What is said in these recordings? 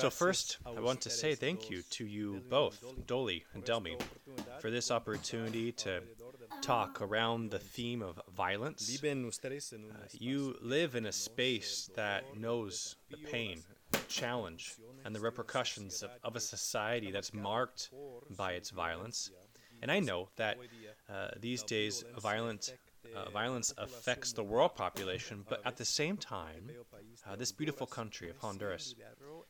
So, first, I want to say thank you to you both, Dolly and Delmi, for this opportunity to talk around the theme of violence. Uh, you live in a space that knows the pain, challenge, and the repercussions of, of a society that's marked by its violence. And I know that uh, these days, violent uh, violence affects the world population, but at the same time, uh, this beautiful country of Honduras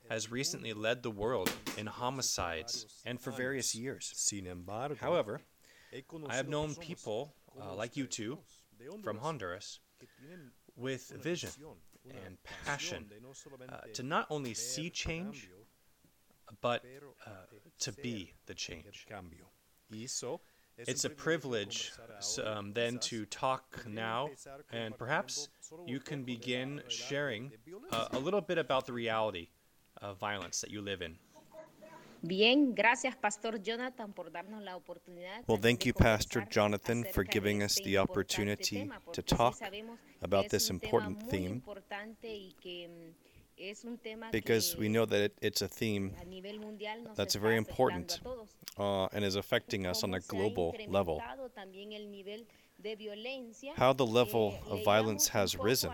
has recently led the world in homicides and for various years. However, I have known people uh, like you two from Honduras with vision and passion uh, to not only see change, but uh, to be the change. It's a privilege um, then to talk now, and perhaps you can begin sharing uh, a little bit about the reality of violence that you live in. Well, thank you, Pastor Jonathan, for giving us the opportunity to talk about this important theme because we know that it, it's a theme that's very important uh, and is affecting us on a global level. How the level of violence has risen.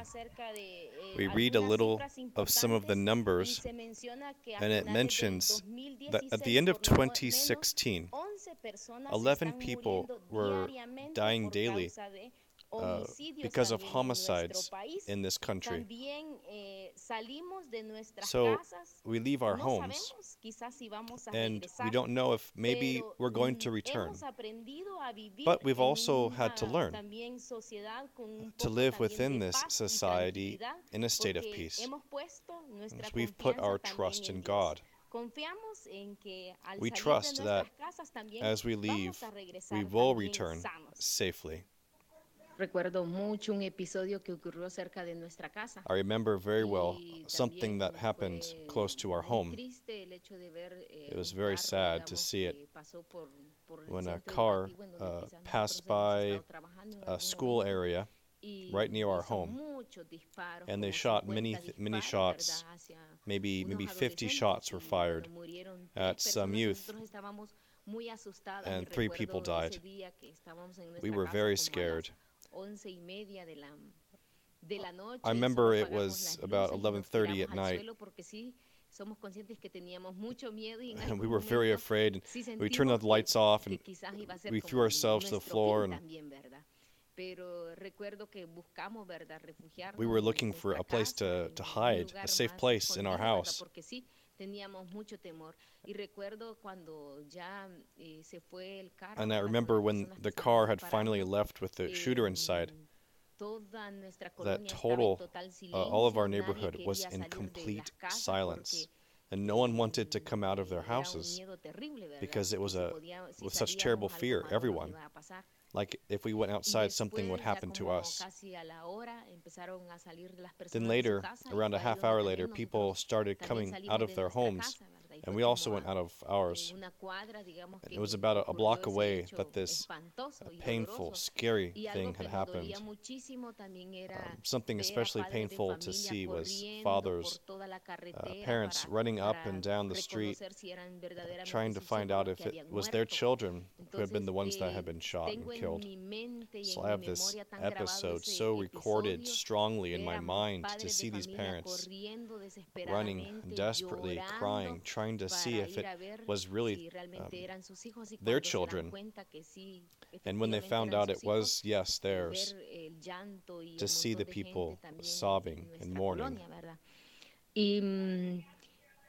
We read a little of some of the numbers, and it mentions that at the end of 2016, 11 people were dying daily uh, because of homicides in this country. Eh, so we leave our homes and we don't know if maybe we're going to return. But we've also had to learn to live within this society in a state of peace. We've put our trust in God. We trust that as we leave, we will return safely. Recuerdo mucho un episodio que ocurrió cerca de nuestra casa. I remember very well something that happened close to our home. Eh, it was very sad to see it when a car uh, passed by a school area right near our home, and they shot many many shots. Maybe maybe 50 shots were fired at some youth, and three people died. We were very scared. I remember it was about 11:30 at night. And we were very afraid. And We turned the lights off and we threw ourselves to the floor and we were looking for a place to, to hide, a safe place in our house. And I remember when the car had finally left with the shooter inside, that total, uh, all of our neighborhood was in complete silence. And no one wanted to come out of their houses because it was a, with such terrible fear, everyone. Like if we went outside, something would happen to us. Then later, around a half hour later, people started coming out of their homes and we also went out of ours. It was about a, a block away that this painful, scary thing had happened. Um, something especially painful to see was fathers, uh, parents running up and down the street, uh, trying to find out if it was their children who had been the ones that had been shot and killed. So I have this episode so recorded strongly in my mind to see these parents running desperately, crying, trying trying to see if it was really um, their children. And when they found out it was, yes, theirs, to see the people sobbing and mourning.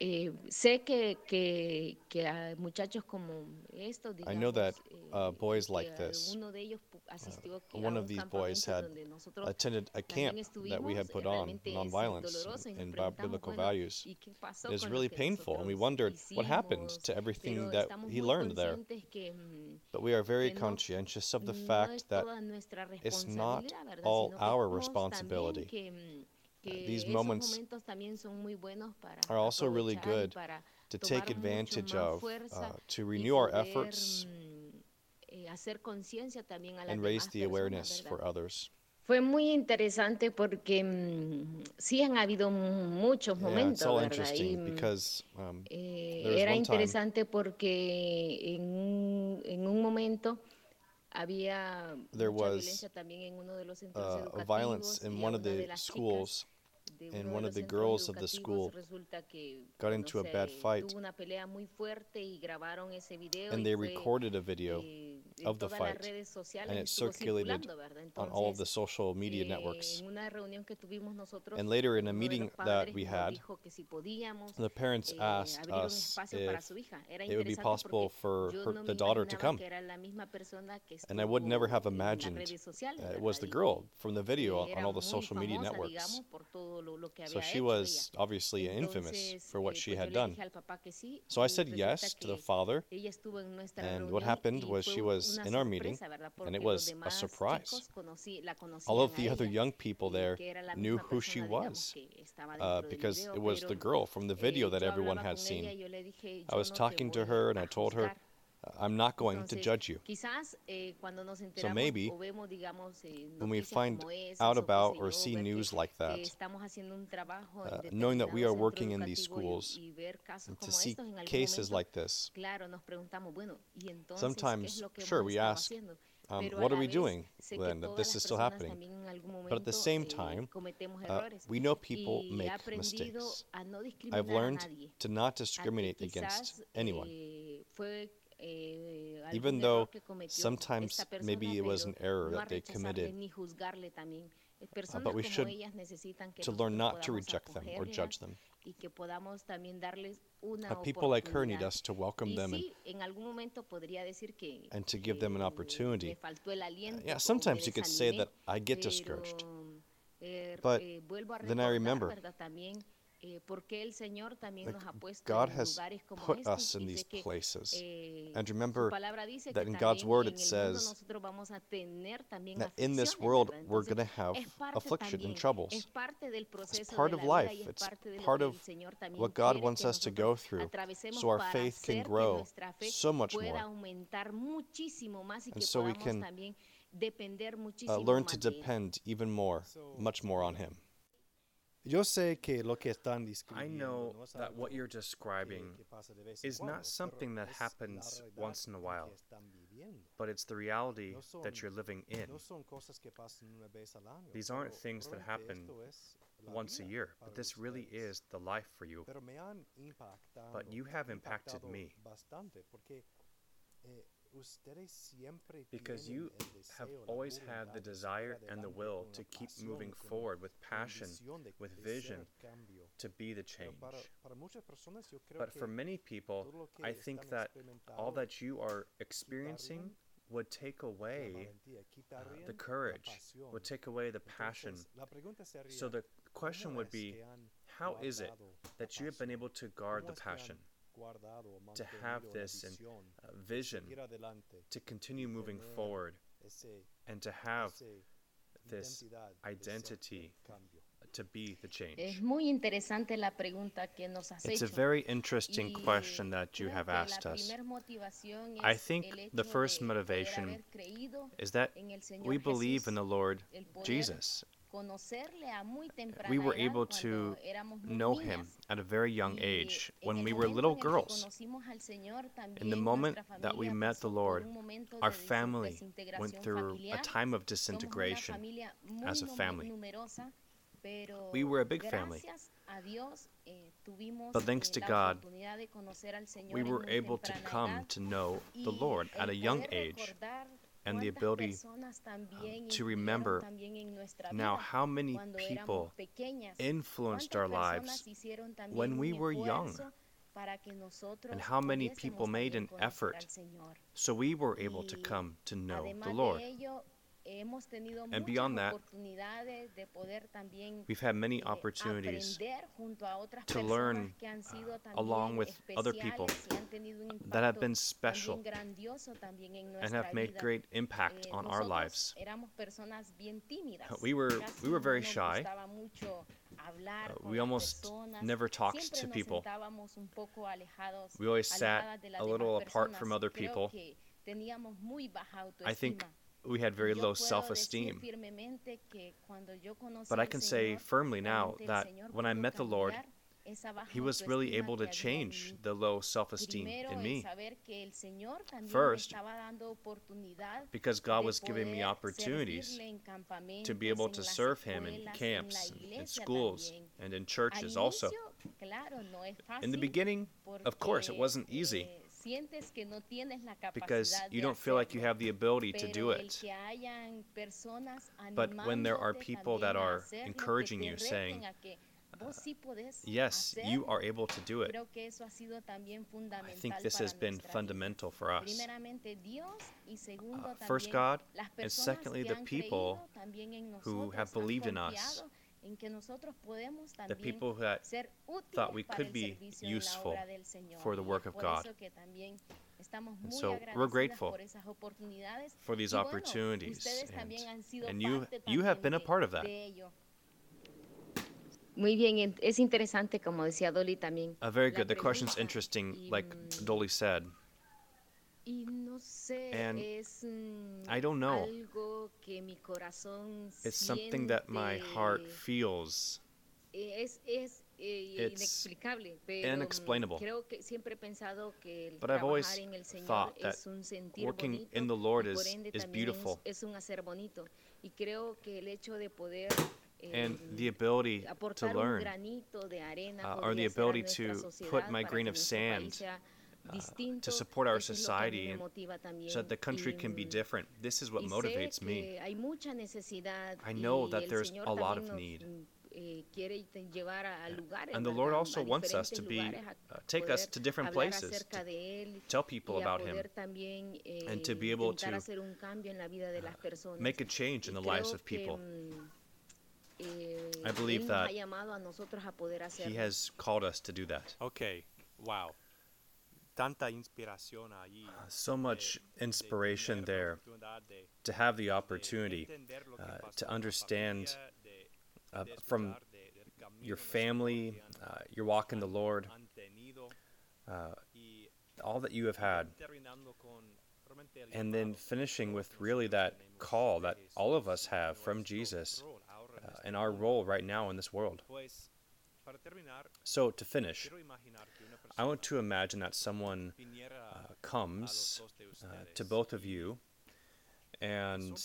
Eh, sé que, que, que muchachos como estos, digamos, I know that uh, boys like this. Uh, one of these boys had attended a camp that we had put on, nonviolence and biblical values. It was really painful, and we wondered what happened to everything that he learned there. But we are very conscientious of the fact that it's not all our responsibility these moments are also really good to take advantage of, uh, to renew our efforts eh, and raise the awareness for others. Fue muy interesante porque mm, sí han habido muchos momentos, all ¿verdad? Y, interesting mm, because um, eh, there was era interesante porque en un, en un momento había there mucha was violencia también en uno de los centros uh, a violence educativos in one of una de the las chicas schools, de and one of the girls of the school got into a bad fight, tuvo una pelea muy fuerte y grabaron ese video and they recorded a video eh, of the fight, and it circulated on all of the social media eh, networks. en una reunión que tuvimos nosotros, And later, in a meeting that we had, dijo que si podíamos the parents eh, asked us if su hija. Era it would be possible for her, the daughter to come. que era la misma persona que And I would never have estuvo en las imagined it was the girl from the video on all the social media networks. Digamos, por todo lo, lo que So she was obviously infamous for what eh, she had done. dije al papá que sí, So I said yes to the father, ella estuvo en nuestra and what happened was she was in our meeting, and it was a surprise. chicos conocí- la All of the other young people there que era la knew who she was uh, because it was the girl from the video that everyone had seen. ella y yo le dije, I was talking to her, and I told her, juzgar". I'm not going to judge you. quizás eh, nos enteramos maybe o vemos, digamos, eh, When we find out about or see news like that, estamos haciendo un trabajo en uh, knowing that we are working in these schools, to see estos en algún cases like this, claro, nos bueno, ¿y entonces sometimes, es lo que sure, we ask, haciendo? um, what are we doing then that this is still happening? también en algún But at the same eh, time, uh, we know people make mistakes. I've learned to not discriminate against anyone. Eh, eh, Even though error que cometió sometimes maybe it was an error that they committed, también. Eh, but we should ellas necesitan que to learn not to reject them or judge them. y que podamos también darles una Uh, people like her need us to welcome them and, sí, en algún momento podría decir que, and to give them an opportunity. el aliento Yeah, sometimes you could say that I get discouraged. eh, But eh, then I remember, eh, porque el Señor también like, nos ha puesto God en has lugares como put estos us in these que places. eh, And remember that in God's word it says nosotros vamos a tener también that in this world ¿verdad? we're going to have affliction and troubles. es parte del It's part of life. It's parte de lo part of el Señor también what God wants us to go through so our faith can grow so much more. aumentar muchísimo más y And so we can Uh, learn to más de él. depend even more, much more on Him. Yo sé que lo que están I know that what you're describing que pasa de vez en is not something that happens once in a while, que están viviendo. but it's the reality that you're living in. No son cosas que pasan una vez al año, These aren't things that happen esto es la once a year, but this really is the life for you. Pero me han impactado, But you have impacted me. Eh, bastante porque ustedes siempre Because you have always had the desire and the will to keep moving forward with passion, with vision to be the change. para, para muchas personas yo creo But for many people, todo lo que I think that all that you are experiencing would take away uh, the courage, would take away the passion. Entonces, la pregunta sería, So the question would be how is it that you have been able to guard the es que han passion, to have this and visión, uh, vision, to continue moving forward, and to have this identidad de ser identity to be the change? muy interesante la pregunta que nos has It's a very interesting question that you have asked us. I think the first motivation Is that en el Señor we believe in the Lord Jesus. Conocerle a muy temprana We were able to know Him at a very young age when we were little en el que girls. conocimos al Señor, In the moment that we met the Lord, our family went through a time of disintegration. as a family. We were a big family. gracias a Dios, eh, But thanks eh, to God, oportunidad de conocer al Señor We were able to come to know the Lord at a young age and the ability también to remember también en nuestra now how many people influenced our lives personas hicieron también when we were young? esfuerzo para que nosotros And how many people made an effort so we were able to come to know the Lord. De ello, hemos And beyond that, de poder We've had many eh, opportunities junto a otras to learn, que han sido uh, along with other people especiales y han tenido un that have been special también grandioso también en and have made vida. great impact Eh, on our lives. Bien. We were- we were very shy. gustaba mucho hablar Uh, we almost never talked Siempre to people. sentábamos un poco alejados, We always sat alejadas de las a little apart from other people. que teníamos muy baja I think autoestima. We had very low self esteem. But I can say firmly now that when I met the Lord, he was really able to change the low self esteem in me. First, because God was giving me opportunities to be able to serve Him in camps, in schools, and in churches also. In the beginning, of course, it wasn't easy because you don't feel like you have the ability to do it. But when there are people that are encouraging you, saying, uh, yes, you are able to do it. I think this has been fundamental for us. Uh, first, God, and secondly, the people who have believed in us. The people that thought we could be useful for the work of God. And so we're grateful for these opportunities. And, and you, you have been a part of that. Muy bien, es interesante, como decía Dolly también. Uh, very good. The question's interesting, like Dolly said. And I don't know. It's something that my heart feels. It's inexplainable. But I've always thought that working in the Lord is, is beautiful and the ability to learn, uh, or the ability to put my grain of sand uh, to support our society and so that the country can be different. This is what motivates me. I know that there's a lot of need. Eh, and the Lord also wants us to be, uh, take us to different places, to tell people about Him, and to be able to uh, make a change in the lives of people. I believe that He has called us to do that. Okay, wow. So much inspiration there to have the opportunity uh, to understand uh, from your family, uh, your walk in the Lord, uh, all that you have had, and then finishing with really that call that all of us have from Jesus uh, and our role right now in this world. So, to finish, I want to imagine that someone uh, comes uh, to both of you, and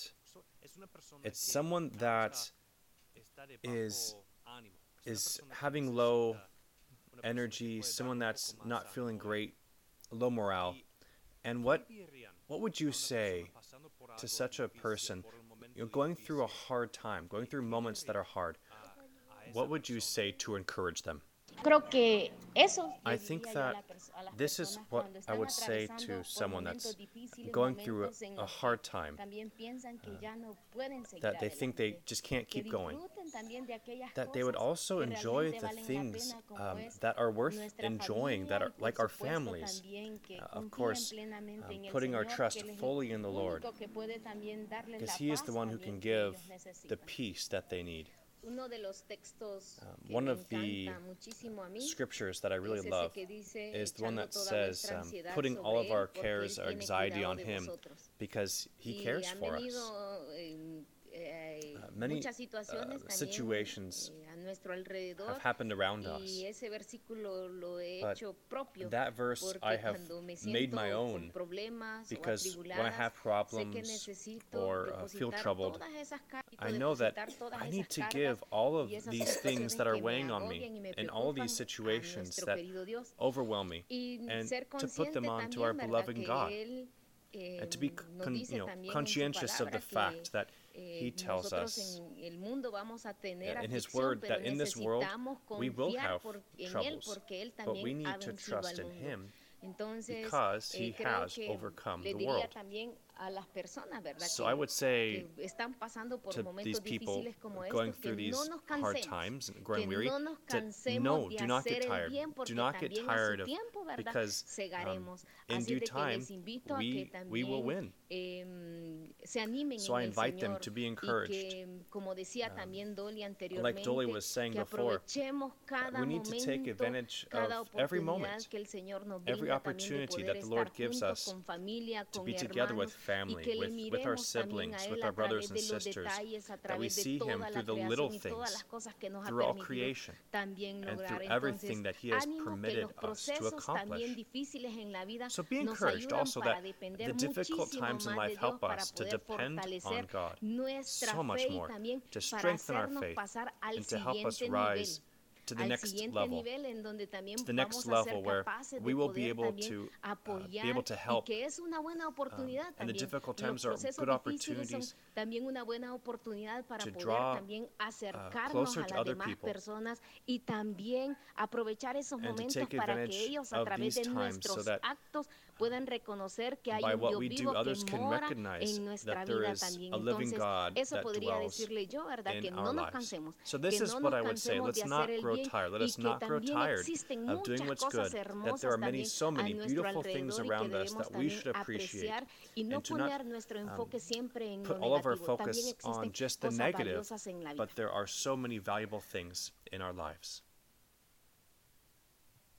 it's someone that is is having low energy, someone that's not feeling great, low morale. And what what would you say to such a person? you know, going through a hard time, going through moments that are hard, what would you say to encourage them? I think that this is what I would say to someone that's going through a, a hard time, uh, that they think they just can't keep going, that they would also enjoy the things um, that are worth enjoying, that are like our families. Uh, of course, um, putting our trust fully in the Lord, because He is the one who can give the peace that they need. Um, one of the scriptures that I really love is the one that says, um, putting all of our cares, our anxiety on Him, because He cares for us. Uh, many uh, situations have happened around us. But that verse I have made my own because when I have problems or uh, feel troubled, I know that I need to give all of these things that are weighing on me and all these situations that overwhelm me and to put them on to our beloved God and to be con- you know, conscientious of the fact that he eh, tells us in His Word that in this world we will have troubles, but we need to trust in Him because He eh, has overcome the world. So I would say to these people going through these hard times and growing weary, to no, do not get tired. Do not get tired of because um, in due time we, we will win. So I invite them to be encouraged. Um, like Dolly was saying before, we need to take advantage of every moment, every opportunity that the Lord gives us to be together with family, with, with our miremos también a siblings, with our brothers and sisters, that we see Him through the little creación y todas things, las cosas que nos ha through all creation, and through everything that He has permitted us to accomplish. también difíciles en la vida So be encouraged also that the difficult times in life help us to depend on God so much more, to strengthen our faith, and to help us rise to the next level, nivel en donde to the next level where we will be able to, uh, be able to help, que es una buena oportunidad and the difficult times are good opportunities una buena para to draw, uh, closer to other people and to take advantage of these times so that puedan reconocer que hay by un Dios we do, que mora en nuestra vida también. Entonces, eso podría decirle yo, ¿verdad? Que no nos cansemos, So this que is no what nos I would say. cansemos Let's de not hacer el grow bien tired. Let us not grow tired of doing what's good. That there are many, so many beautiful things alrededor y que around us that we should appreciate. apreciar y no and to not poner nuestro um, enfoque siempre en put all of our focus on just the negative, valiosas en la vida. but there are so many valuable things in our lives.